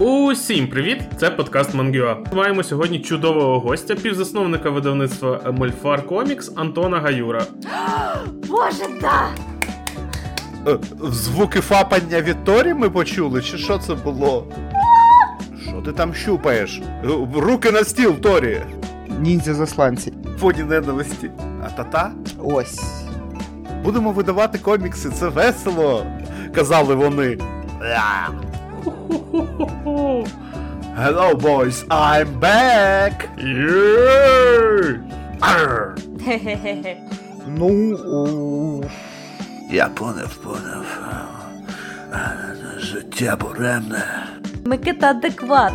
Усім привіт! Це подкаст Мангюа. Маємо сьогодні чудового гостя, півзасновника видавництва Мольфар Комікс Антона Гаюра. Боже, да! Е, Звуки фапання від Торі ми почули, чи що це було? Що ти там щупаєш? Е, Руки на стіл, Торі! Ніндзя засланці. Фоні ненависті. А та-та? Ось. Будемо видавати комікси, це весело, казали вони. Хо-хо-хо-хо. Hello, boys, I'm back! Арр! Ну. Я поняв, поняв. Життя буремне. Микита адекват.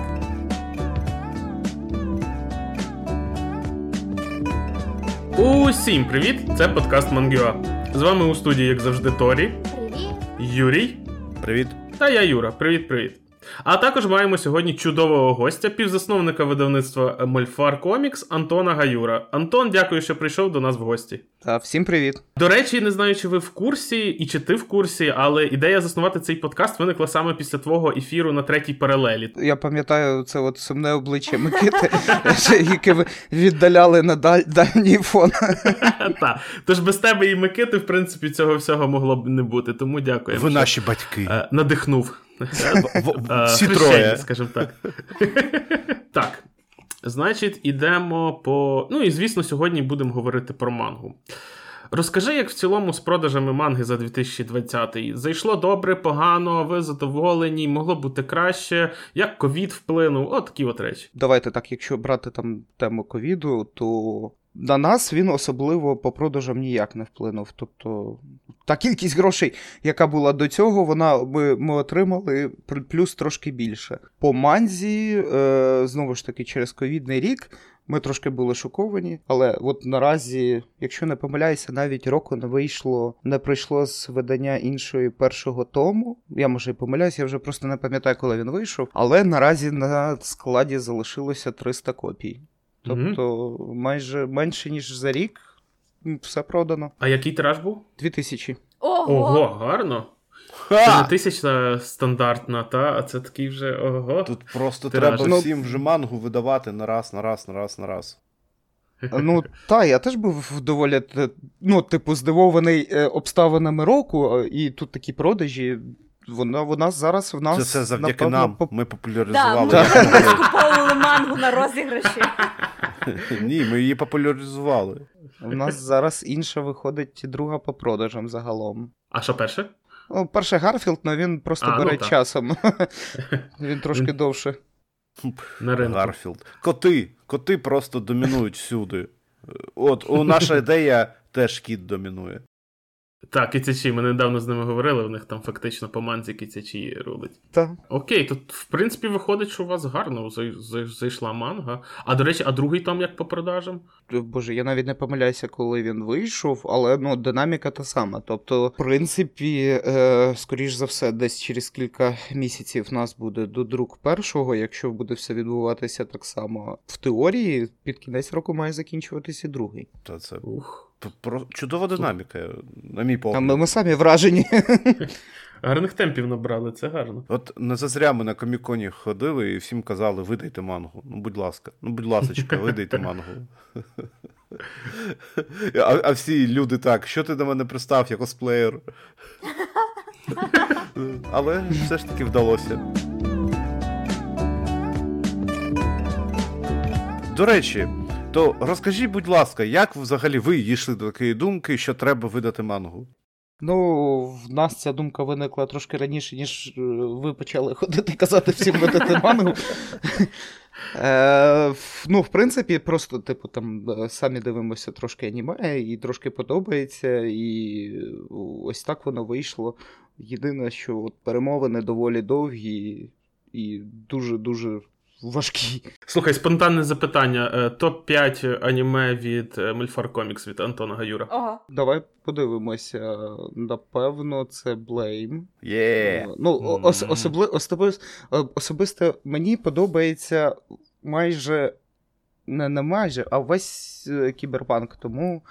Усім привіт! Це подкаст Мангюа. З вами у студії, як завжди, Торі, Привіт. Юрій Привіт. та я Юра. Привіт-привіт. А також маємо сьогодні чудового гостя, півзасновника видавництва Мольфар Комікс Антона Гаюра. Антон, дякую, що прийшов до нас в гості. Та, всім привіт. До речі, не знаю, чи ви в курсі і чи ти в курсі, але ідея заснувати цей подкаст виникла саме після твого ефіру на третій паралелі. Я пам'ятаю це от сумне обличчя Микити, яке ви віддаляли на дальній фон. Та. Тож без тебе і Микити, в принципі, цього всього могло б не бути. Тому дякую. Ви наші батьки. Е, надихнув. В- Е, Всі троє. скажімо так. так. Значить, ідемо по. Ну і звісно, сьогодні будемо говорити про мангу. Розкажи, як в цілому з продажами манги за 2020-й. Зайшло добре, погано, ви задоволені, могло бути краще, як ковід вплинув, от такі от речі. Давайте так, якщо брати там тему ковіду, то на нас він особливо по продажам ніяк не вплинув. Тобто та кількість грошей, яка була до цього, вона ми, ми отримали плюс трошки більше. По манзі, е, знову ж таки, через ковідний рік. Ми трошки були шоковані, але от наразі, якщо не помиляюся, навіть року не вийшло, не прийшло з видання іншої першого тому. Я може і помиляюся, я вже просто не пам'ятаю, коли він вийшов. Але наразі на складі залишилося 300 копій. Тобто майже менше ніж за рік все продано. А який тираж був? 2000. Ого. Ого, гарно. Це не тисячна стандартна, та, а це такий вже ого. Тут просто Тираж. треба Ну- всім вже мангу видавати на раз, на раз, на раз, на раз. Ну та, я теж був доволі е, ну, типу, здивований е, обставинами року, і тут такі продажі. Вона, вона зараз в нас. Це все завдяки напевно, нам. поп- Ми Да, популяризували. ми Так. скуповували мангу на розіграші. Ні, ми її популяризували. У нас зараз інша виходить друга по продажам загалом. А що перше? Ну, перше Гарфілд, але він просто А, ну бере так. часом. він трошки довше. На ринку. Гарфілд. Коти. Коти просто домінують всюди. От, у наша ідея теж кіт домінує. Так, кицячі, ми недавно з ними говорили, в них там фактично по манзі кицячі рулить. Та. Окей, тут в принципі виходить, що у вас гарно зай- зай- зайшла манга. А до речі, а другий том як по продажам? Боже, я навіть не помиляюся, коли він вийшов, але ну, динаміка та сама. Тобто, в принципі, е, скоріш за все, десь через кілька місяців в нас буде додрук першого, якщо буде все відбуватися так само. В теорії під кінець року має закінчуватися другий. Та це Ух. Про- чудова динаміка, на мій погляд. ми, ми самі вражені. Гарних темпів набрали, це гарно. От не зазря ми на коміконі ходили і всім казали, видайте мангу. Ну, будь ласка, ну, будь ласочка, видайте мангу. А, а всі люди так, що ти до мене пристав, я косплеєр. Але все ж таки вдалося. До речі, то розкажіть, будь ласка, як взагалі ви дійшли до такої думки, що треба видати мангу? Ну, в нас ця думка виникла трошки раніше, ніж е, ви почали ходити казати всім видати мангу. Е, ну, в принципі, просто, типу, там е, самі дивимося трошки аніме, і трошки подобається, і ось так воно вийшло. Єдине, що от перемовини доволі довгі і дуже-дуже важкі. Слухай, спонтанне запитання. Е, Топ-5 аніме від е, Мольфар Комікс від Антона Гаюра. Ого. Давай подивимося. Напевно, це Blame. Є! Ну, о- ос- особли, особис, е, особисто мені подобається майже не, не майже, а весь е, кіберпанк. Тому е,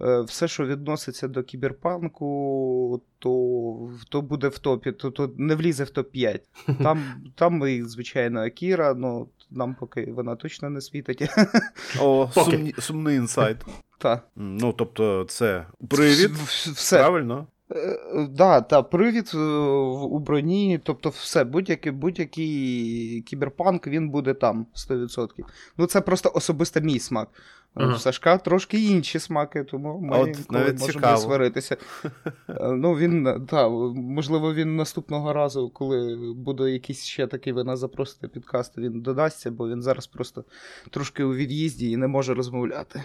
все, що відноситься до кіберпанку, то, то буде в топі, то, то не влізе в топ-5. Там, там і, звичайно, Акіра, ну нам поки вона точно не світить. О, сумні, сумний інсайт. Та. Ну, тобто, це привід, Все. правильно? Е, е, Да, та привід е, в- у броні, тобто все, будь-який, будь-який кіберпанк, він буде там 100%. Ну, це просто особисто мій смак. Ага. В Сашка трошки інші смаки, тому ми от навіть можемо цікаво. сваритися. Ну, він, та, можливо, він наступного разу, коли буде якийсь ще такий ви нас запросите підкаст, він додасться, бо він зараз просто трошки у від'їзді і не може розмовляти.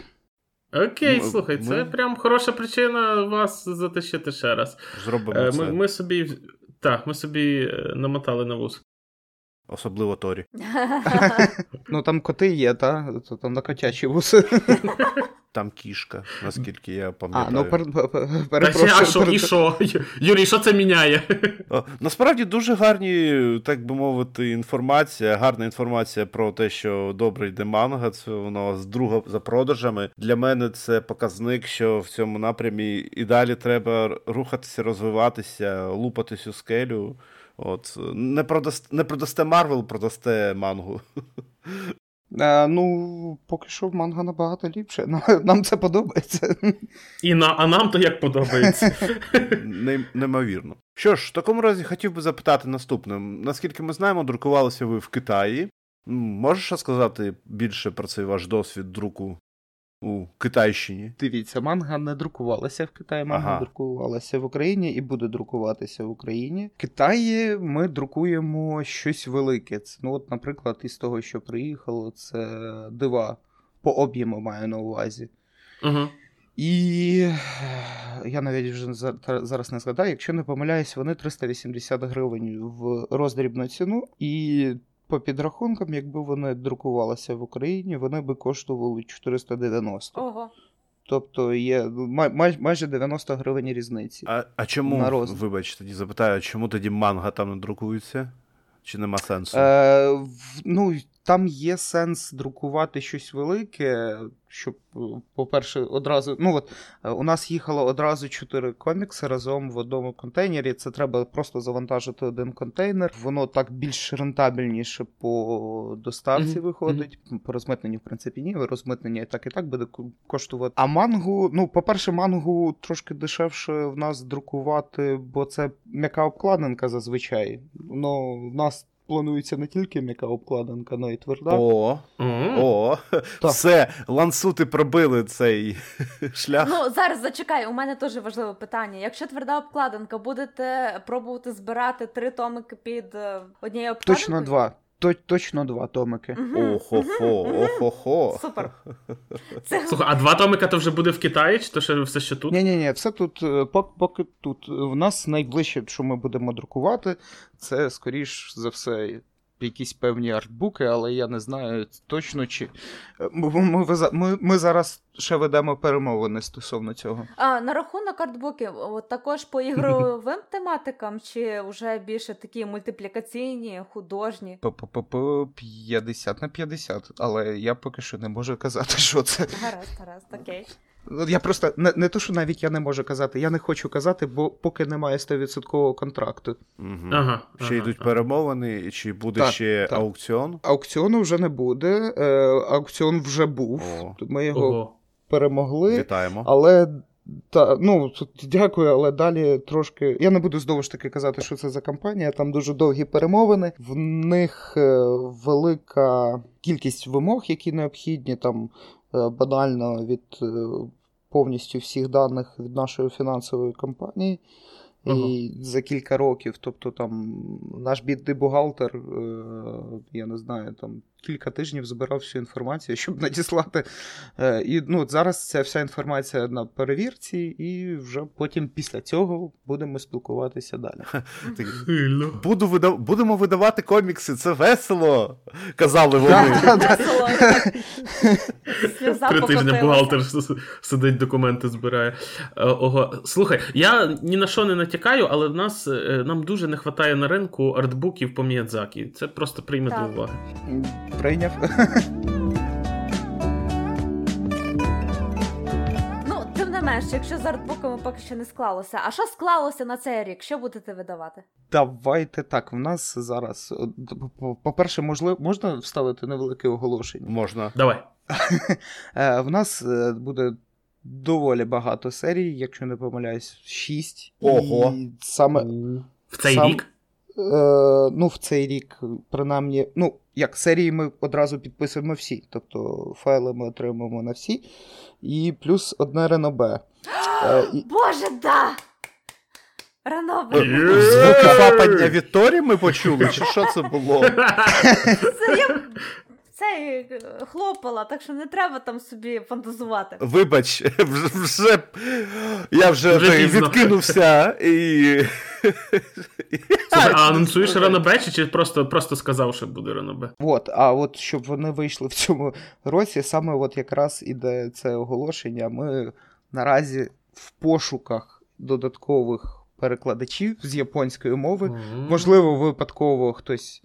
Окей, Ми- слухай, це прям хороша причина вас затащити ще раз. Зробимо Ми, це. Ми, ми собі. Так, ми собі е, намотали на вуз. Особливо Торі. Ну, там коти є, та? То там на котячі вуси. Там кішка, наскільки я А, пам'ятаю. ну пер, пер, пер- перепрошую. а що, і що? Юрій, що це міняє? Насправді дуже гарні, так би мовити, інформація, гарна інформація про те, що добре йде манга, це воно з друга за продажами. Для мене це показник, що в цьому напрямі і далі треба рухатися, розвиватися, лупатись у скелю. От не продасте, не продасте Marvel, продасте мангу. Е, ну, поки що манга набагато ліпше. Нам, нам це подобається. І на, а нам то як подобається. Не- Неймовірно. Що ж, в такому разі хотів би запитати наступне. Наскільки ми знаємо, друкувалися ви в Китаї. Можеш розказати більше про цей ваш досвід друку у Китайщині? Дивіться, манга не друкувалася в Китаї, манга Ага. друкувалася в Україні і буде друкуватися в Україні. В Китаї ми друкуємо щось велике. Це, ну, от, наприклад, із того, що приїхало, це дива. По об'єму маю на увазі. Угу. І я навіть вже за- зараз не згадаю, якщо не помиляюсь, вони 380 гривень в роздрібну ціну, і по підрахункам, якби вони друкувалися в Україні, вони би коштували 490. Ого. Тобто є май- май- майже 90 гривень різниці. А, а чому, На вибач, тоді запитаю, чому тоді манга там не друкується? Чи нема сенсу? Е, в- ну, там є сенс друкувати щось велике, щоб, по-перше, одразу. Ну, от у нас їхало одразу чотири комікси разом в одному контейнері. Це треба просто завантажити один контейнер. Воно так більш рентабельніше по доставці Мгм, виходить. По розмитненню, в принципі, ні. Розмитнення і так і так буде коштувати. А мангу, ну, по-перше, мангу трошки дешевше в нас друкувати, бо це м'яка обкладинка зазвичай. Ну, в нас планується не тільки м'яка обкладинка, але й тверда. О, о, Так. все, лансути пробили цей шлях. Ну, зараз зачекай, у мене теж важливе питання. Якщо тверда обкладинка, будете пробувати збирати три томики під е, однією обкладинкою? Точно два. То- Точно два томики. Охо-хо, охо-хо. Супер. Це Слухай, а два томика то вже буде в Китаї, чи то ще все ще тут? Ні, ні, ні, все тут, е, пок- поки тут. В нас найближче, що ми будемо друкувати, це скоріш за все. Якісь певні артбуки, але я не знаю точно чи. е, Ми, ми, ми, зараз ще ведемо перемовини стосовно цього. а, на рахунок артбуків, от також по ігровим тематикам, чи вже більше такі мультиплікаційні, художні? П-п-п 50 на 50, але я поки що не можу казати, що це. Гаразд, гаразд, окей. Я просто не, не то, що навіть я не можу казати, я не хочу казати, бо поки немає 100% контракту. Мгм. Ага, Ще ага, йдуть ага. перемовини, чи буде Так, ще так. аукціон? Аукціону вже не буде. Е, аукціон вже був. О. Ми його Ого. перемогли. Вітаємо. Але та, ну, тут дякую, але далі трошки. Я не буду знову ж таки казати, що це за компанія. Там дуже довгі перемовини. В них е, велика кількість вимог, які необхідні, там банально від е, повністю всіх даних від нашої фінансової компанії. І за кілька років, тобто там наш бідний бухгалтер, е, я не знаю, там кілька тижнів збирав всю інформацію, щоб надіслати. Е, І ну, зараз ця вся інформація на перевірці, і вже потім після цього будемо спілкуватися далі. Буду видав... Будемо видавати комікси, це весело, казали вони. Весело. Три тижні бухгалтер сидить, документи збирає. Е, Ого. Слухай, я ні на що не натякаю, але в нас е, нам дуже не вистачає на ринку артбуків по Міядзакі. Це просто прийме до Так. Уваги. Ну, тим не менше, якщо з артбуками поки що не склалося. А що склалося на цей рік? Що будете видавати? Давайте так. В нас зараз, по- по-перше, можливо, можна вставити невелике оголошення. Можна. Давай. Е, в нас е, буде доволі багато серій, якщо не помиляюсь, шість. Ого. І саме В цей Сам- рік. Е, ну, в цей рік, принаймні, ну, як серії ми одразу підписуємо всі, тобто файли ми отримуємо на всі. І плюс одне ренобе. Е, і, Боже, да! Ранове, Звуки від Торі ми почули, чи що це було? це я це е, хлопала, так що не треба там собі фантазувати. Вибач, вже, вже я вже, Вже так відкинувся і. Слухай, а анонсуєш Ранобе, чи- чи просто, просто сказав, що буде Ранобе? от, а от щоб вони вийшли в цьому році, саме от якраз іде це оголошення. Ми наразі в пошуках додаткових перекладачів з японської мови. Можливо, випадково хтось.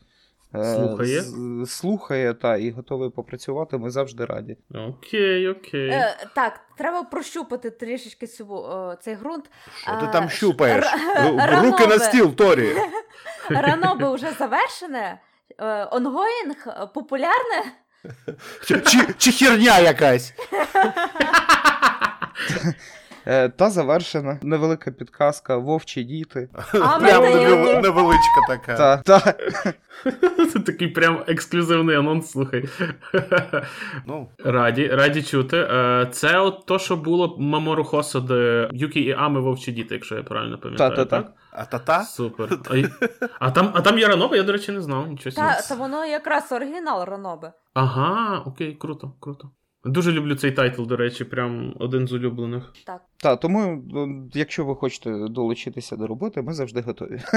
Е, Слухає. з- слухає та і готовий попрацювати, ми завжди раді. Окей, окей. Е, так, треба прощупати трішечки цю, е, цей ґрунт. Що ти А, там щупаєш? р- Ру- Руки на стіл, Торі. Ранобе вже завершене. Е, Онгоїнг е, популярне. Чи, чи, чи херня якась? Е, та завершена невелика підказка Вовчі діти. Прям невеличка така. Та, та. Це такий прям ексклюзивний анонс, слухай. Ну, Раді, раді чути. Е, Це от то, що було Мамору Хосоде, Юкі і Ами Вовчі діти, якщо я правильно пам'ятаю. Так? а та-та? Супер. А, а, там, а там є Ранобе, я, до речі, не знав. Нічого. Та, та воно якраз оригінал Ранобе. Ага, окей, круто, круто. Дуже люблю цей тайтл, до речі, прям один з улюблених. Так. Та, тому, ну, якщо ви хочете долучитися до роботи, ми завжди готові.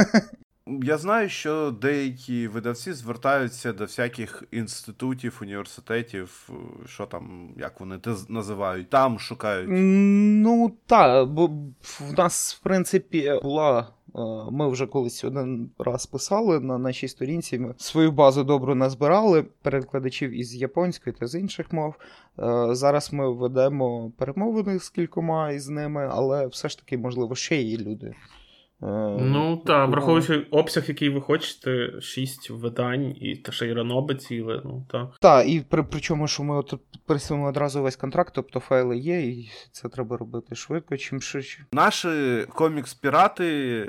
Я знаю, що деякі видавці звертаються до всяких інститутів, університетів, що там, як вони те з- називають, там шукають. Ну, так, бо в нас, в принципі, була. Е, Ми вже колись один раз писали на нашій сторінці. Ми свою базу добру назбирали перекладачів із японської та з інших мов. Е, Зараз ми ведемо перемовини з кількома із ними, але все ж таки, можливо, ще є люди. Е, Ну так, враховуючи обсяг, який ви хочете, шість видань, і та ще й Ранобе ціле, ну так. Так, і при, причому, що ми от підписуємо одразу весь контракт, тобто файли є, і це треба робити швидко, чим швидше. Наші комікс-пірати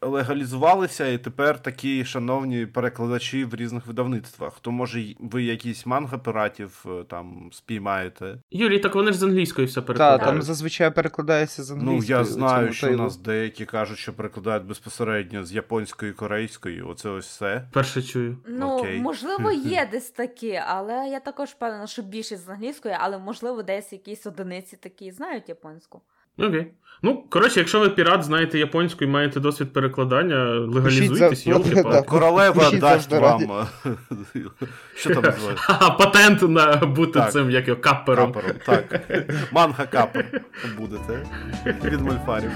легалізувалися, і тепер такі шановні перекладачі в різних видавництвах. То може ви якісь манга піратів е, там спіймаєте? Юрій, так вони ж з англійської все перекладають. Так, там зазвичай перекладається з Ну, я знаю, що тайлу. нас деякі кажуть, що перекладають безпосередньо з японської, корейської. Оце ось все. Перше чую. Ну, Окей. можливо, є десь такі, але я також впевнена, що більшість з англійської, але можливо, десь якісь одиниці такі знають японську. Окей. Ну, коротше, якщо ви пірат, знаєте японську і маєте досвід перекладання, легалізуйтесь, йолки палки Королева Пишіть дасть вам. Що там називається? Патент на бути Так. цим, як його каппером. Капером, так. Манга капер будете. Від мольфарів.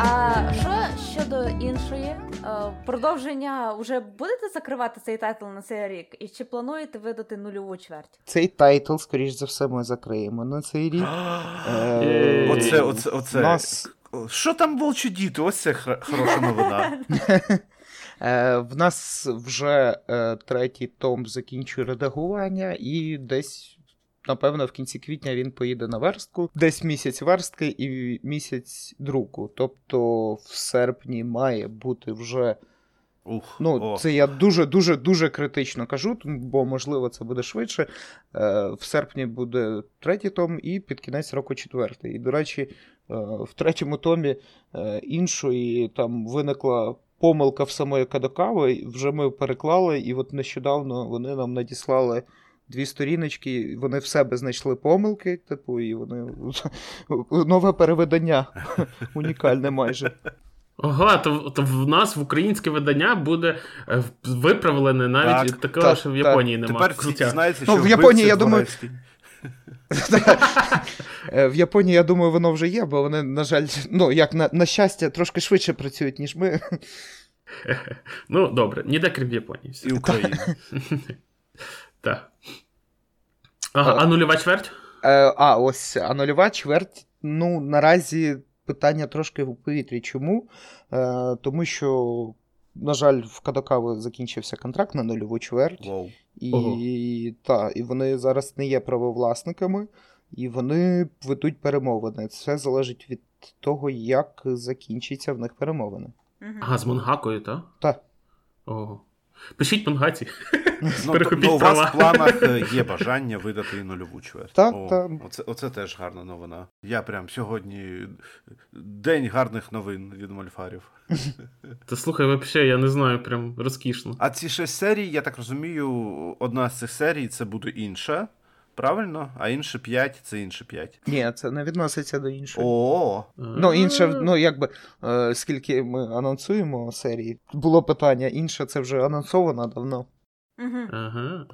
А що щодо іншої? Е, Продовження вже будете закривати цей тайтл на цей рік? І чи плануєте видати нульову чверть? Цей тайтл, скоріш за все, ми закриємо на цей рік. Е, Оце, оце, оце. Нас, Що там волчі діти? Ось це хр- хороша новина. е, в нас вже е, третій том закінчує редагування, і десь. Напевно, в кінці квітня він поїде на верстку. Десь місяць верстки і місяць друку. Тобто в серпні має бути вже Ух, Ну, о. це я дуже дуже дуже критично кажу, бо можливо це буде швидше. Е, В серпні буде третій том, і під кінець року четвертий. І, до речі, е, в третьому томі е, іншої там виникла помилка в самої Кадокави. Вже ми переклали, і от нещодавно вони нам надіслали. Дві сторіночки, вони в себе знайшли помилки, типу, і вони нове перевидання унікальне майже. Ага, то, то в нас в українське видання буде е, виправлене навіть Так, такого, так, що в так. Японії немає. Тепер всі Крутяк. дізнаються, Ну, в Японії, я думаю, Е, В Японії, я думаю, воно вже є, бо вони, на жаль, ну, як на, на щастя, трошки швидше працюють, ніж ми. Ну, добре, ніде крім Японії. І Україна. Так. Ага, а нульова чверть? Е, а, ось, а нульова чверть, ну, наразі питання трошки в повітрі. Чому? Е, Тому що, на жаль, в Кадокави закінчився контракт на нульову чверть. Wow. І, та, і вони зараз не є правовласниками, і вони ведуть перемовини. Це залежить від того, як закінчиться в них перемовини. Ага, з Монгакою, так? Так. Ого. Пишіть мангаті. Ну, Перехопіть ну, у вас в планах е, є бажання видати і нульову чверть. Так, О, так. Оце, оце теж гарна новина. Я прям сьогодні день гарних новин від мольфарів. Та слухай, взагалі, я не знаю, прям розкішно. А ці шість серій, я так розумію, одна з цих серій це буде інша. Правильно? А інше п'ять це інше п'ять. Ні, це не відноситься до іншого. О, Ну, інше, ну якби е, скільки ми анонсуємо серії, було питання, інше це вже анонсовано давно. Ага.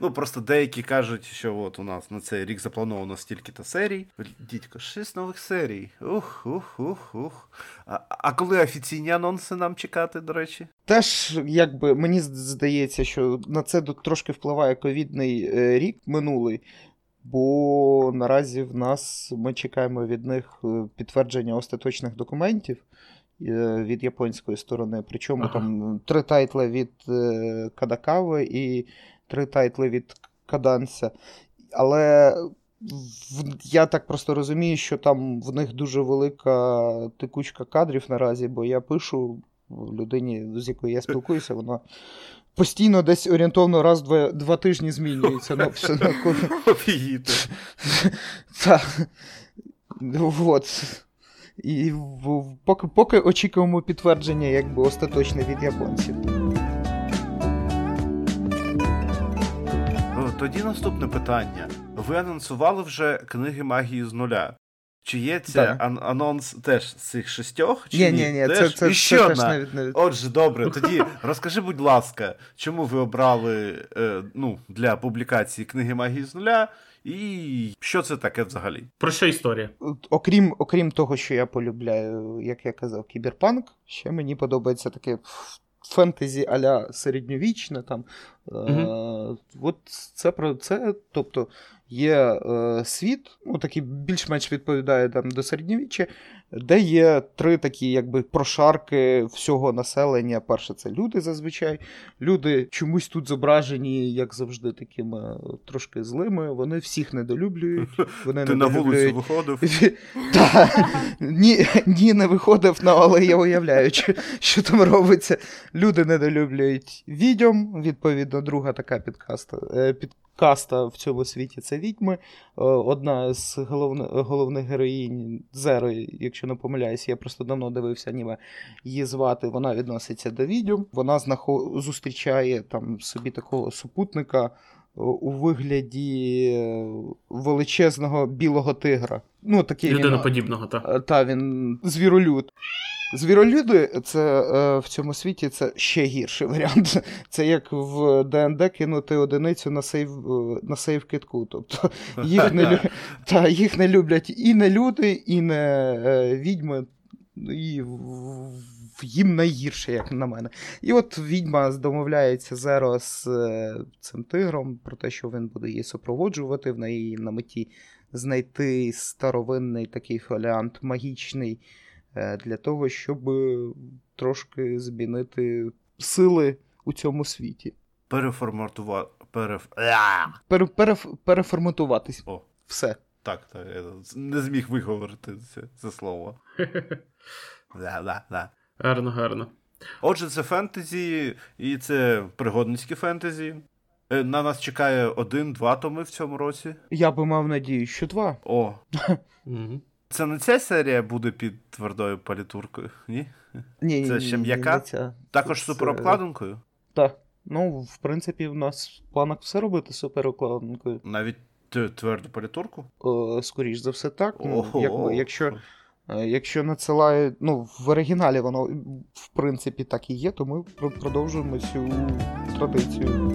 Ну просто деякі кажуть, що от у нас на цей рік заплановано стільки-то серій. Дідько, шість нових серій. Ух, ух, ух, ух. А, а коли офіційні анонси нам чекати, до речі? Теж, якби мені здається, що на це трошки впливає ковідний е, рік минулий, бо наразі в нас ми чекаємо від них е, підтвердження остаточних документів від японської сторони. Причому Ага. там три тайтли від е, Кадакави і три тайтли від Каданса. Але я так просто розумію, що там в них дуже велика текучка кадрів наразі, бо я пишу людині, з якою я спілкуюся, вона постійно десь орієнтовно раз два, два тижні змінюється. Ну, все, Офігіти. Так. От. І в- поки, поки очікуємо підтвердження, якби остаточне від японців. Тоді наступне питання. Ви анонсували вже книги магії з нуля. Чи є це Так. ан- анонс теж з цих шістьох? Чи Ні, ні, ні, це, Теж? це, це, ще теж навіть не Отже, добре, тоді розкажи, будь ласка, чому ви обрали е, ну, для публікації книги магії з нуля, і що це таке взагалі? Про що історія? Окрім, окрім того, що я полюбляю, як я казав, кіберпанк, ще мені подобається таке фентезі аля середньовічне. Там. Е, от це про це. Тобто є е, світ, ну, такий більш-менш відповідає там, до середньовіччя, де є три такі якби прошарки всього населення. Перше, це люди зазвичай. Люди чомусь тут зображені, як завжди, такими трошки злими. Вони всіх недолюблюють. Вони Ти на вулицю виходив? ні, ні, не виходив, ну, але я уявляю, що, що там робиться. Люди недолюблюють відьом, відповідно, друга така підкаста. е, Підкаста в цьому світі це відьми. Е, Одна з головни, головних героїнь Зери, якщо не помиляюсь, я просто давно дивився аніме, її звати. Вона відноситься до відьом. Вона знахо... зустрічає там собі такого супутника е, у вигляді е, величезного білого тигра. Ну, такий він, Людиноподібного, так. та, він звіролюд. Звіролюди це е, в цьому світі це ще гірший варіант. Це як в ДНД кинути одиницю на сейв, е, на сейв китку. Тобто їх не, та, їх не люблять і не люди, і не е, відьми, і в- в- їм найгірше, як на мене. І от відьма домовляється Зеро з е, цим тигром про те, що він буде її супроводжувати, в неї на меті знайти старовинний такий фоліант магічний для того, щоб трошки змінити сили у цьому світі. Переформатувати. Переф... Пере, переф, переформатуватись. О, Все. так, так, я не зміг виговорити це, це слово. Да, да, да. Гарно, гарно. Отже, це фентезі, і це пригодницькі фентезі. Е, На нас чекає один-два томи в цьому році. Я би мав надію, що два. О, Угу. Це не ця серія буде під твердою палітуркою, ні? Ні, Це ще ні, м'яка? ця. Також Це- суперобкладинкою? Так. Ну, в принципі, в нас в планах все робити суперокладинкою. Навіть тверду палітурку? Е, Скоріш за все, так. Ну, якби, якщо, е, якщо надсилає, ну, в оригіналі воно в принципі так і є, то ми продовжуємо цю традицію.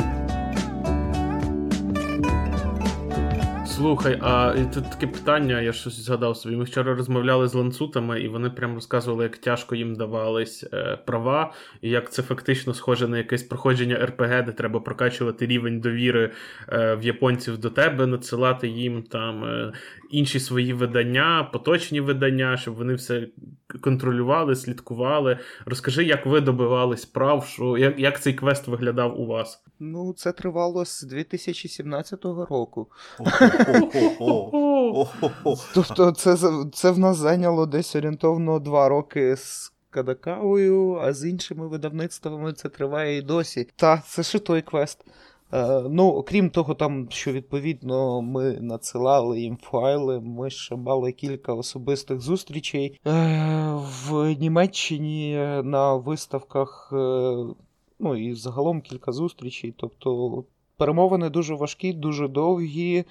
Слухай, а тут таке питання, я щось згадав собі. Ми вчора розмовляли з ланцутами, і вони прям розказували, як тяжко їм давались е, права, і як це фактично схоже на якесь проходження РПГ, де треба прокачувати рівень довіри е, в японців до тебе, надсилати їм там е, інші свої видання, поточні видання, щоб вони все контролювали, слідкували. Розкажи, як ви добивались прав, що як, як цей квест виглядав у вас? Ну, це тривало з 2017 року. Тобто, це, за- це в нас зайняло десь орієнтовно два роки з Кадакавою, а з іншими видавництвами це триває і досі. Та, це ще той квест. Е, ну, окрім того, там, що відповідно ми надсилали їм файли, ми ще мали кілька особистих зустрічей е, в Німеччині на виставках, е, ну і загалом кілька зустрічей. Тобто перемовини дуже важкі, дуже довгі. Е,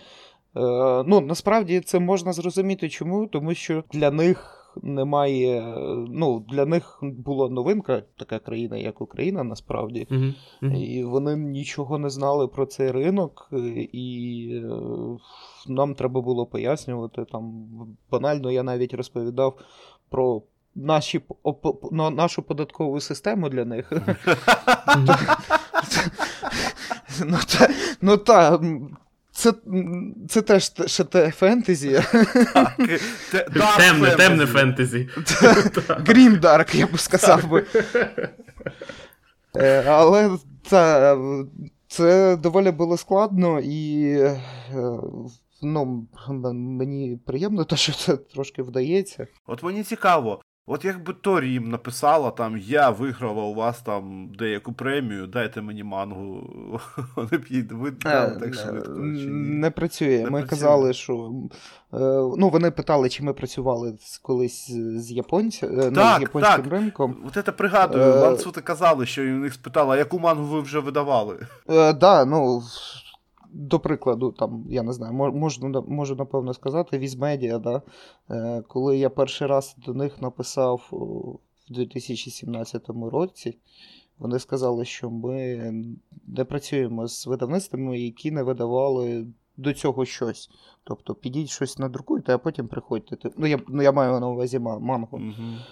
ну, насправді це можна зрозуміти чому, тому що для них немає. е, Ну, для них була новинка, така країна, як Україна, насправді. Мгм, мгм. І вони нічого не знали про цей ринок, е, і е, нам треба було пояснювати. Там банально я навіть розповідав про наші, оп- на- нашу податкову систему для них. Ну та, ну та, це, це теж те- ще те фентезі. Те- Dark Темне, Fantasy. темне фентезі. Grim Dark, я б сказав би. Е, Але та, це доволі було складно і. е, Ну, мені приємно, те, що це трошки вдається. От мені цікаво, от якби Торі їм написала, там я виграла у вас там деяку премію, дайте мені мангу. Вони б їй видали так швидко. Чи ні? Не працює. Не Ми працює. казали, що. е, Ну, вони питали, чи ми працювали колись з японця, е, ну, Так, з японським так. ринком. От це пригадую, Е, ланцути казали, що у них спитали, а яку мангу ви вже видавали? Е, да, ну, до прикладу, там, я не знаю, можу, можна, можу напевно сказати, Візмедіа, да, е, коли я перший раз до них написав в 2017 році, вони сказали, що ми не працюємо з видавництвами, які не видавали до цього щось. Тобто підіть щось надрукуйте, а потім приходьте. Ну, я, ну, я маю на увазі ма- мангу.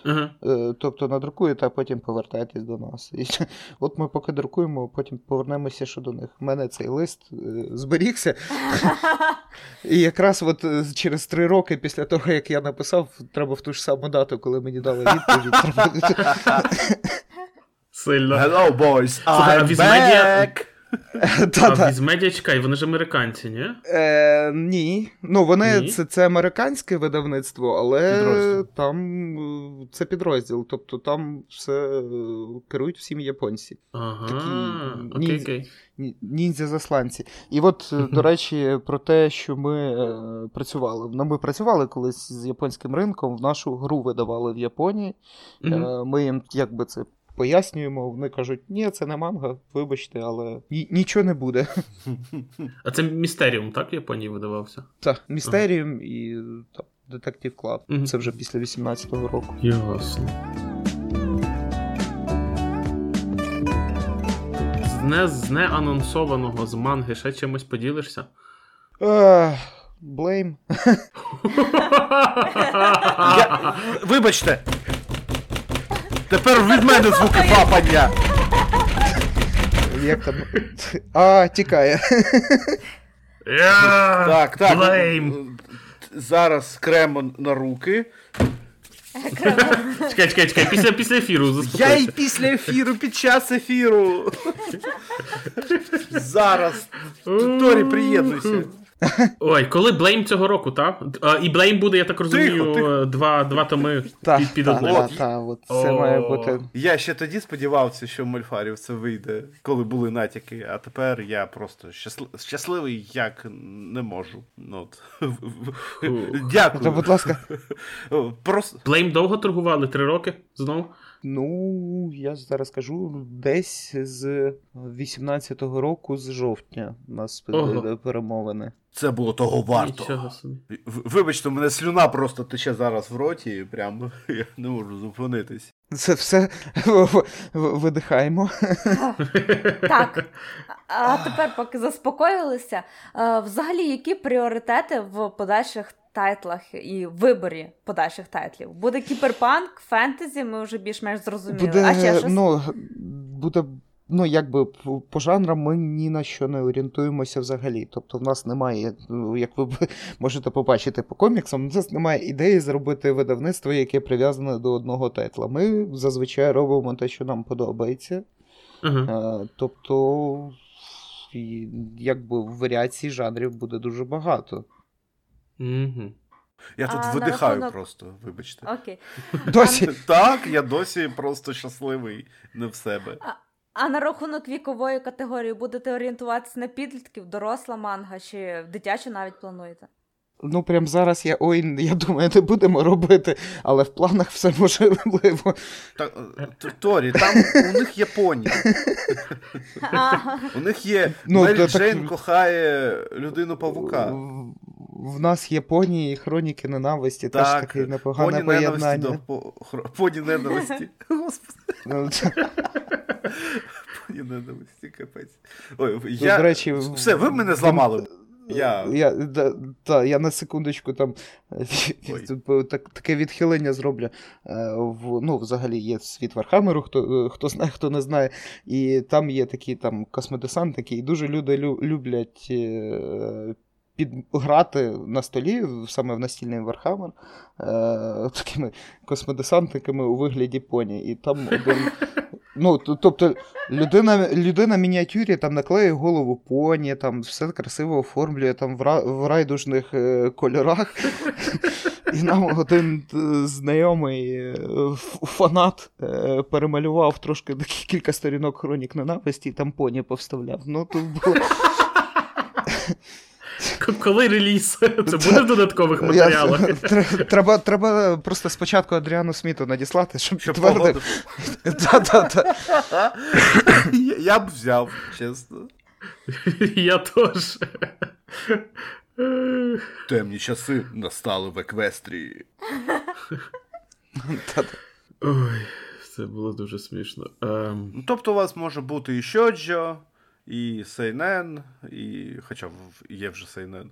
Ага. Е, Тобто надрукуєте, а потім повертайтесь до нас. І от ми поки друкуємо, потім повернемося ще до них. У мене цей лист е, зберігся. І якраз от е, через три роки після того, як я написав, треба в ту ж саму дату, коли мені дали відповідь. Сильно. Hello, boys, I'm back! А. Візмедіа, чекай, вони ж американці, ні? Е, Ні. Ну, вони Ні? Це, це американське видавництво, але Підрозділ. там е, це підрозділ. Тобто там все е, керують всім японці. Ага. Такі Окей, ніндзя. окей. Ні- Ніндзя-засланці. І от, е, до речі, про те, що ми е, працювали. Ну, ми працювали колись з японським ринком, в нашу гру видавали в Японії. Е, ми їм якби це пояснюємо. Вони кажуть, ні, це не манга, вибачте, але ні- нічого не буде. А це Mysterium, так, в Японії видавався? Так, Mysterium і там, Detective Club. Мгм. Це вже після 18-го року. Ясно. З, не, з неанонсованого з манги ще чимось поділишся? Blame. Я... Вибачте! Тепер від мене звуки папання! Як там? А, тікає. Yeah! Так, так. Blame. Зараз крем на руки. Чекай, чекай, чекай, після, після ефіру Я і після ефіру, під час ефіру. Зараз. Торі, приєднуйся. Ой, коли Блейм цього року, так? І Блейм буде, я так розумію, Тихо, тихо. Два, два томи Так, під, під так, одним. так, так, от це має бути. Я ще тоді сподівався, що Мольфарів це вийде, коли були натяки, а тепер я просто щасли- щасливий, як не можу. Ну, от. Дякую. будь ласка, Просто Блейм довго торгували? Три роки? Знову? Ну, я зараз скажу, десь з 18-го року, з жовтня, у нас Ого. перемовини. Це було того варто. Нічого Вибачте, у мене слюна просто тече зараз в роті, і прям я не можу зупинитись. Це все видихаємо. Так. А тепер, поки заспокоїлися, е, взагалі, які пріоритети в подальших тайтлах і виборі подальших тайтлів? Буде кіберпанк, фентезі, ми вже більш-менш зрозуміли. Буде, а ще щось? ну, буде, ну, якби по, жанрам ми ні на що не орієнтуємося взагалі. Тобто, в нас немає, ну, як ви можете побачити по коміксам, у нас немає ідеї зробити видавництво, яке прив'язане до одного тайтла. Ми зазвичай робимо те, що нам подобається. Е, тобто, якби варіацій жанрів буде дуже багато. Мгм. Я тут А видихаю рахунок- просто, вибачте. Окей. Досі. Так, я досі просто щасливий не в себе. А на рахунок вікової категорії будете орієнтуватися на підлітків, доросла манга чи дитячу навіть плануєте? Ну, прям зараз я ой, я думаю, не будемо робити, але в планах все можливо. Так, е, Торі, там у них є поні. У них є Ну, Мері Джейн кохає людину павука. В, нас є поні і хроніки ненависті, теж Так, таке непогане поні ненависті поєднання. до по- хро- поні ненависті. Господи, поні ненависті, капець. Ой, до речі, Все, ви мене зламали. Я- я, да, та, я на секундочку там так, таке відхилення зроблю. Е, В, ну, взагалі є світ Вархамеру, хто, е, хто знає, хто не знає. І там є такі там космодесантники, і дуже люди лю- люблять е, підграти на столі, саме в настільний Warhammer, е, такими космодесантниками у вигляді поні. І там один. Ну, тобто, людина, людина мініатюрі там наклеює голову поні, там все красиво оформлює там в, ра, в райдужних е, кольорах. І нам один знайомий е, фанат е, перемалював трошки кілька сторінок хронік ненависті, і там поні повставляв. Ну, тут було. Коли реліз? Це буде в додаткових матеріалах. Треба, треба просто спочатку Адріану Сміту надіслати, щоб підтвердив. Я- Я б взяв, чесно. Я теж. Темні часи настали в Еквестрії. Ой, це було дуже смішно. Ем, Ну, тобто у вас може бути і Шоджо, і Сейнен, і. Хоча є вже Сейнен.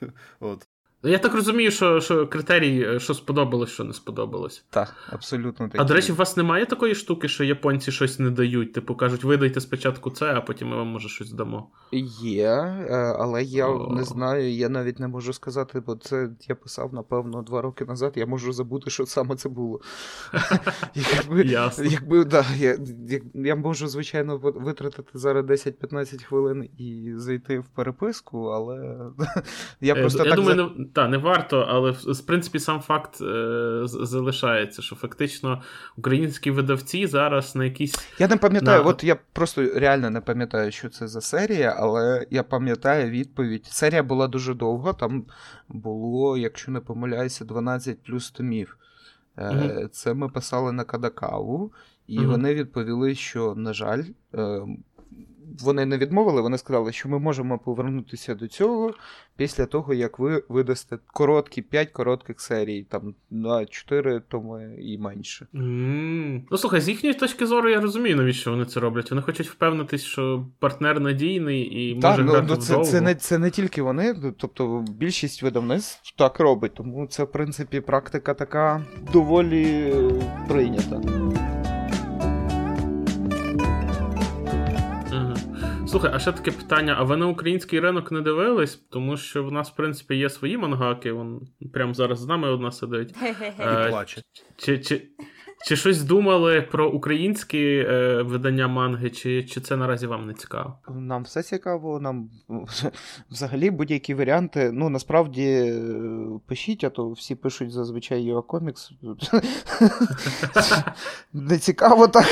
От. Ну, Я так розумію, що, що критерій, е, що сподобалось, що не сподобалось. Так, абсолютно так. А до речі, у вас немає такої штуки, що японці щось не дають. Типу кажуть, видайте спочатку це, а потім ми вам може щось дамо. Є, е, але я О. не знаю, я навіть не можу сказати, бо це я писав, напевно, два роки назад, я можу забути, що саме це було. Якби, якби да, я, я можу, звичайно, ви- витратити зараз 10-15 хвилин і зайти в переписку, але я Е, просто так. Та, не варто, але в, в принципі сам факт е, залишається, що фактично українські видавці зараз на якісь. Я не пам'ятаю, На- от я просто реально не пам'ятаю, що це за серія, але я пам'ятаю відповідь. Серія була дуже довга, там було, якщо не помиляюся, 12 плюс томів. Е. Це ми писали на Кадакаву, і Мгм. вони відповіли, що, на жаль, е, вони не відмовили, вони сказали, що ми можемо повернутися до цього після того, як ви видасте короткі, 5 коротких серій, там на 4 томи і менше. м Ну слухай, з їхньої точки зору я розумію, навіщо вони це роблять. Вони хочуть впевнитись, що партнер надійний і може Так, ну, грати ну це, вдовго. це, не, це не тільки вони, тобто більшість видавництв так робить, тому це, в принципі, практика така доволі прийнята. Слухай, а ще таке питання: а ви на український ринок не дивились? Тому що в нас, в принципі, є свої мангаки, вон прямо зараз з нами одна сидить. Е, І плаче. Чи, чи, чи щось думали про українські е, видання манги, чи, чи це наразі вам не цікаво? Нам все цікаво, нам взагалі будь-які варіанти. Ну, насправді, е, пишіть, а то всі пишуть зазвичай Йо комікс. Не цікаво так.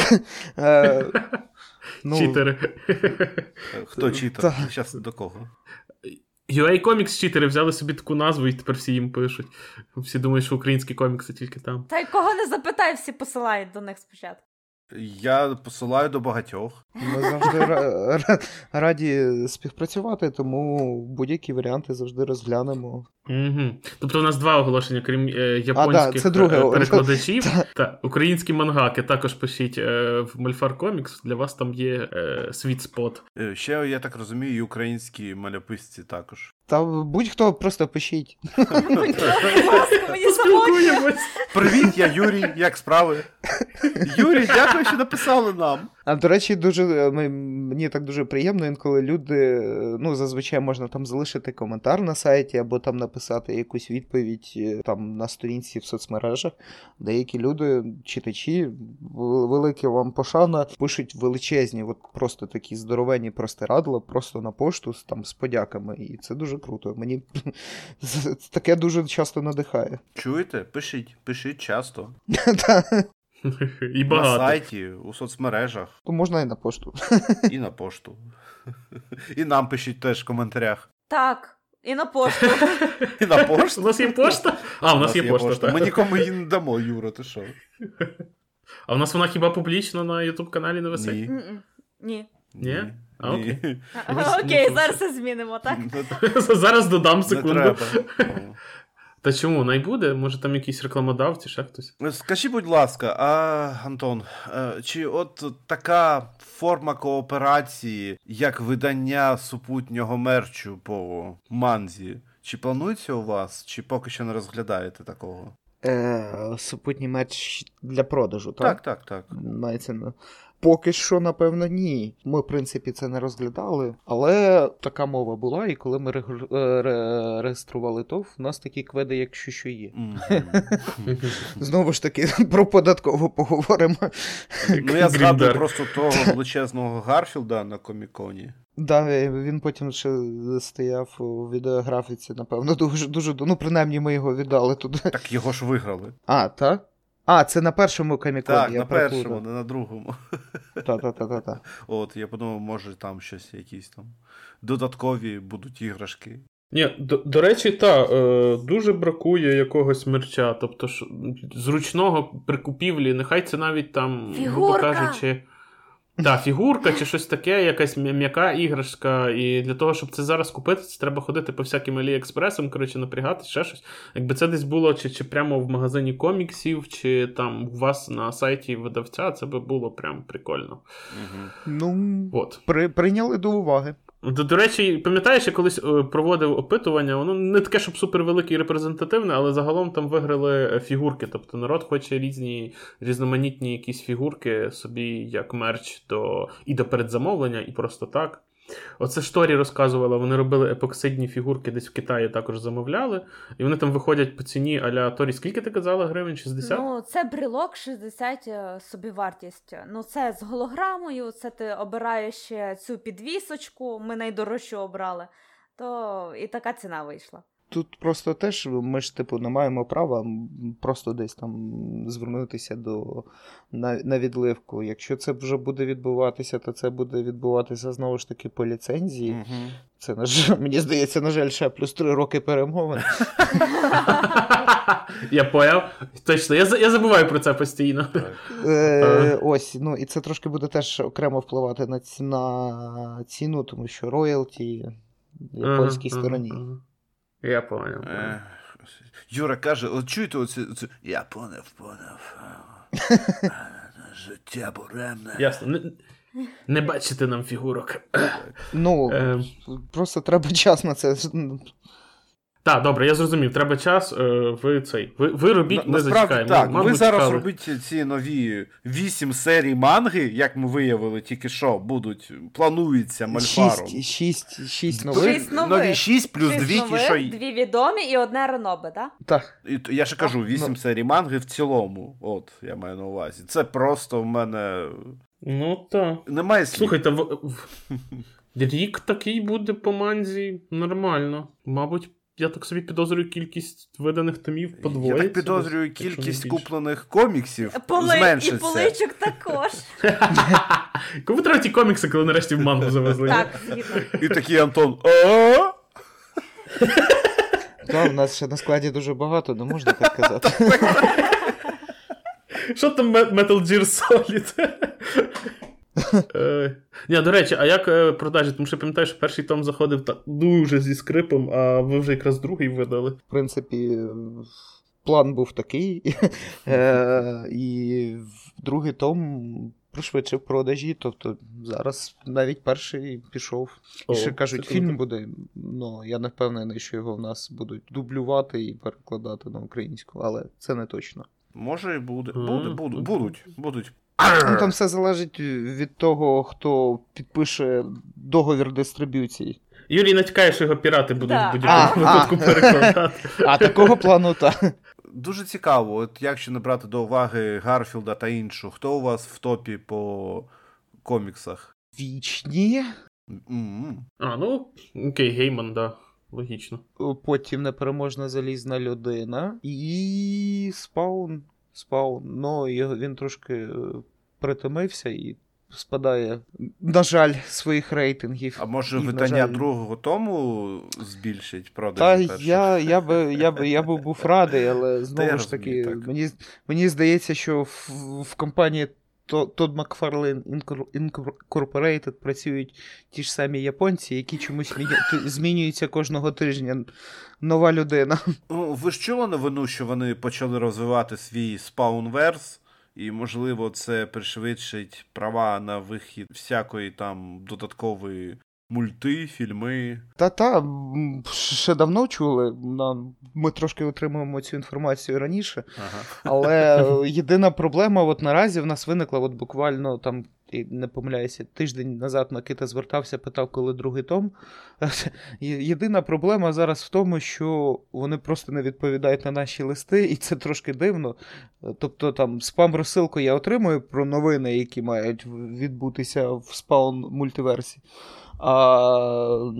Ну, Читери. Хто та. Зараз до кого? UA Comics читери взяли собі таку назву і тепер всі їм пишуть. Всі думають, що українські комікси тільки там. Та й кого не запитай, всі посилають до них спочатку. Я посилаю до багатьох. Ми завжди ра- ра- раді співпрацювати, тому будь-які варіанти завжди розглянемо. Угу. Тобто у нас два оголошення, крім е, японських да, це друге. е, перекладачів. та, українські мангаки також пишіть е, в Мольфар Комікс. Для вас там є е, світ спот. Е, Ще, я так розумію, і українські малописці також. Та будь-хто просто пишіть. Привіт, я Юрій, як справи? Юрій, дякую, що написали нам. А до речі, дуже мені так дуже приємно, інколи люди, ну зазвичай можна там залишити коментар на сайті або там написати якусь відповідь е, там на сторінці в соцмережах. Деякі люди, читачі, велике вам пошана, пишуть величезні, от просто такі здоровенні простирадла, просто на пошту там з подяками. І це дуже круто. Мені таке дуже часто надихає. Чуєте? Пишіть, пишіть часто. І На сайті, у соцмережах то можна і на пошту. і на пошту. І нам пишіть теж в коментарях. Так, і на пошту. І на пошту. У нас є пошта? А, у нас є пошта. так. Ми нікому її не дамо, Юра, ти що? А у нас вона хіба публічна на Ютуб каналі не висить? Ні. Ні. Ні? А, окей. Окей, зараз це змінимо, так? Зараз додам Не секунду. Та чому? Най буде? Може там якісь рекламодавці, ще хтось? Скажи, будь ласка, а, Антон, е, чи от така форма кооперації, як видання супутнього мерчу по манзі, чи планується у вас, чи поки що не розглядаєте такого? Е, супутній меч для продажу, Так, так, так. Мається на. Поки що, напевно, ні. Ми, в принципі, це не розглядали. Але така мова була, і коли ми регу- е, ре- реєстрували ТОВ, у нас такі кведи, якщо що є. Знову ж таки, про податкову поговоримо. Ну, я згадую просто того величезного Гарфілда на коміконі. Да, він потім ще стояв у відеографіці, напевно, дуже дуже. Ну, принаймні, ми його віддали туди. Так його ж виграли. А, так? А, це на першому каміконі. Так, я на першому, не на другому. Та-та-та-та-та. От, я подумав, може там щось якісь там додаткові будуть іграшки. Ні, до, до речі, та, е, дуже бракує якогось мерча. Тобто ж, зручного прикупівлі, нехай це навіть там, грубо кажучи. Та, фігурка чи щось таке, якась м'яка іграшка. І для того, щоб це зараз купити, це треба ходити по всяким Аліекспресам, коротше, напрягати, ще щось. Якби це десь було чи, чи прямо в магазині коміксів, чи там у вас на сайті видавця, це би було прям прикольно. Угу. Ну, От. при, прийняли до уваги. До, до речі, пам'ятаєш, я колись е, проводив опитування, воно не таке, щоб супервелике і репрезентативне, але загалом там виграли е, фігурки. Тобто народ хоче різні різноманітні якісь фігурки собі як мерч до і до передзамовлення, і просто так. Оце ж Торі розказувала, вони робили епоксидні фігурки, десь в Китаї також замовляли, і вони там виходять по ціні аля Торі, скільки ти казала гривень? 60? Ну, це брілок 60 е, собівартість. Ну, це з голограмою, це ти обираєш цю підвісочку, ми найдорожчу обрали. То і така ціна вийшла. Тут просто теж ми ж типу не маємо права просто десь там звернутися до на, на відливку. Якщо це вже буде відбуватися, то це буде відбуватися знову ж таки по ліцензії. Угу. Це на жаль, мені здається, на жаль, ще плюс три роки перемовин. Я поняв. Точно, я, я забуваю про це постійно. Е, ось, ну і це трошки буде теж окремо впливати на, ці, на ціну, тому що роялті японській Ага, стороні. Я. Е, Юра каже: от чуєте оце, оце... Я поняв, поняв. Життя буремне. Ясно. Не, не бачите нам фігурок. Ну, Е, просто треба час на це. Так, добре, я зрозумів. Треба час. е, Ви цей. Ви, ви робіть, На- ми Насправді зачекаємо. так, Мангу ви зараз чекали. робіть ці нові вісім серій манги, як ми виявили тільки що, будуть, планується мальфаром. Шість, шість, шість Нові- нових. Шість нових. Нові шість плюс Шість дві ті, що дві відомі і одне ранобе, так? Так. І Я ще кажу, вісім ну. серій манги в цілому. От, я маю на увазі. Це просто в мене Ну так. немає слів. Слухайте, в... рік такий буде по манзі нормально. Мабуть, я так собі підозрюю кількість виданих томів подвоїться. Я так підозрюю, кількість куплених коміксів Поли... І зменшиться. поличок також. Кому треба ті комікси, коли нарешті в мангу завезли? так, згідно. І такий Антон. Так, у нас ще на складі дуже багато, не можна так казати. Що там Metal Gear Solid? Е, Ні, до речі, а як е, продажі? Тому що пам'ятаю, що перший том заходив так дуже зі скрипом, а ви вже якраз другий видали. В принципі, план був такий. Е, І другий том пришвидшив продажі. Тобто зараз навіть перший пішов. І ще кажуть, круто. фільм буде. Ну, я не впевнений, що його в нас будуть дублювати і перекладати на українську, але це не точно. Може і буде. Буде, буде, будуть, будуть. Ну, там все залежить від того, хто підпише договір дистриб'юції. Юрій натякає, що його пірати будуть Да. в будь-якому випадку а. перекладати. А такого плану так. Дуже цікаво, от якщо не брати до уваги Гарфілда та іншу, хто у вас в топі по коміксах? Вічні. М-м. А, ну, окей, Гейман, да. Логічно. Потім непереможна залізна людина. І спаун. Спаун. Ну, його, він трошки е, притомився і спадає, на жаль, своїх рейтингів. А може І, видання жаль, другого тому збільшить Та продажі? перших? я, я, би, я, би, я би був радий, але знову ж таки, розумію, так. мені, мені здається, що в, в компанії Тод Макфарлейн Incorporated працюють ті ж самі японці, які чомусь змінюються кожного тижня. Нова людина. Ну, ви ж чули новину, що вони почали розвивати свій спаунверс, і, можливо, це пришвидшить права на вихід всякої там додаткової мульти, фільми. Та-та, ще давно чули. Ми трошки отримуємо цю інформацію раніше. Ага. Але е, єдина проблема, от наразі в нас виникла, от буквально там, не помиляюся, тиждень назад Микита звертався, питав, коли другий том. Єдина проблема зараз в тому, що вони просто не відповідають на наші листи, і це трошки дивно. Тобто там спам-розсилку я отримую про новини, які мають відбутися в спаун мультиверсі. А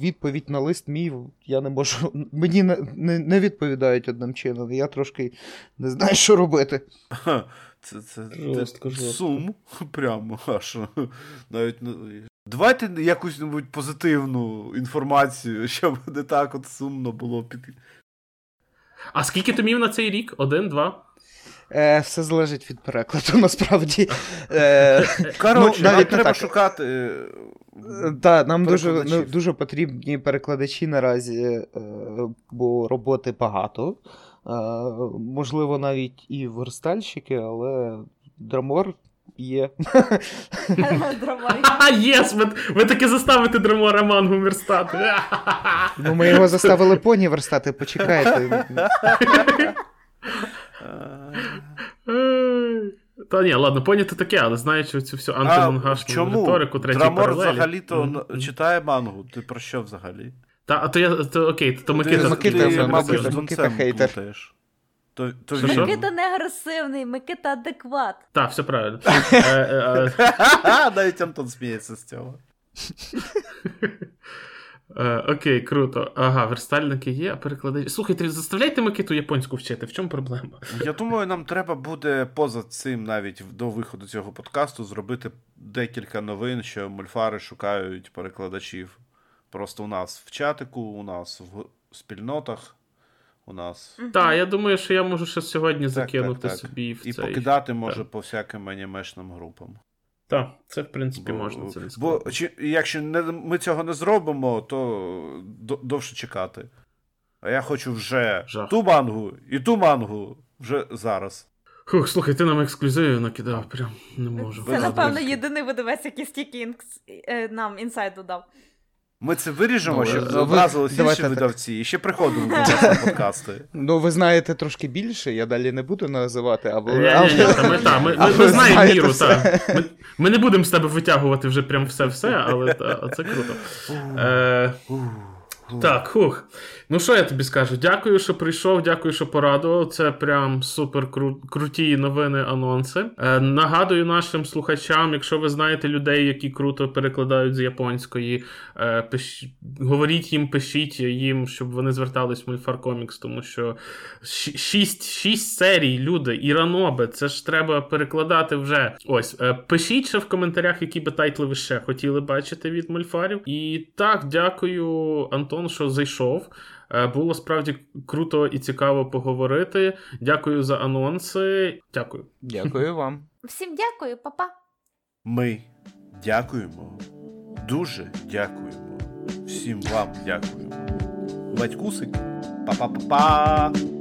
відповідь на лист мій я не можу. Мені не, не відповідають одним чином. Я трошки не знаю, що робити. Це, це, Жорстко, це жорстко. сум прямо аж. Навіть не- Давайте якусь небудь позитивну інформацію, щоб не так от сумно було під. А скільки томів на цей рік? Один, два? Е, все залежить від перекладу, насправді. Е, Коротше, Ну, нам треба так. шукати. е, та, нам дуже, ну, дуже потрібні перекладачі наразі, е, бо роботи багато. Е, можливо, навіть і верстальщики, але драмор є. Єс! Ви, таки заставите драмора мангу верстати. Ну, ми його заставили поні верстати, почекайте. Та ні, ладно, поняти таке, але знаючи цю всю антимангашну риторику, третій Драмор взагалі-то читає мангу. Ти про що взагалі? Та, а то я, то окей, то Микита. Микита, ти, Микита, мабуть, Микита, Микита хейтер. То, то Що, він. що? Не агресивний, Микита адекват. Так, все правильно. Е, е, е, Навіть Антон сміється з цього. Окей, круто. Ага, верстальники є, а перекладачі. Слухайте, заставляйте Микиту японську вчити. В чому проблема? Я думаю, нам треба буде поза цим, навіть до виходу цього подкасту, зробити декілька новин, що мульфари шукають перекладачів. Просто у нас в чатику, у нас в спільнотах, у нас. Так, я думаю, що я можу ще сьогодні Так, закинути так, так. собі в І цей. покидати може по всяким анімешним групам. Так, це в принципі Бо- можна. Це не Бо чи, якщо не, ми цього не зробимо, то довше чекати. А я хочу вже Жах. ту мангу і ту мангу вже зараз. Хух, слухай, ти нам ексклюзивів накидав, прям не можу. Це, напевно, єдиний видавець, який стільки інкс- е, нам інсайду дав. Ми це виріжемо, Ну, щоб ви- інші давайте так. видавці, і ще приходимо до нас на подкасти. Ну, ви знаєте трошки більше, я далі не буду називати, або. Ні, ні, ні, та ми, та, ми, А ми, ми знаємо міру, так. Ми, ми не будемо з тебе витягувати вже прям все-все, але та, це круто. Так, хух. Ну що я тобі скажу? Дякую, що прийшов, дякую, що порадував. Це прям супер кру- круті новини, анонси. Е, нагадую нашим слухачам, якщо ви знаєте людей, які круто перекладають з японської, е, пиш... говоріть їм, пишіть їм, щоб вони звертались в Мульфар Комікс, тому що шість, шість серій, люди, і ранобе, це ж треба перекладати вже. Ось, е, пишіть ще в коментарях, які би тайтли ви ще хотіли бачити від мульфарів. І так, дякую, Антон, Антон, що зайшов. Е, було справді круто і цікаво поговорити. Дякую за анонси. Дякую. Дякую вам. Всім дякую, папа. Ми дякуємо. Дуже дякуємо. Всім вам дякуємо. Батькусик. Па-па-па-па.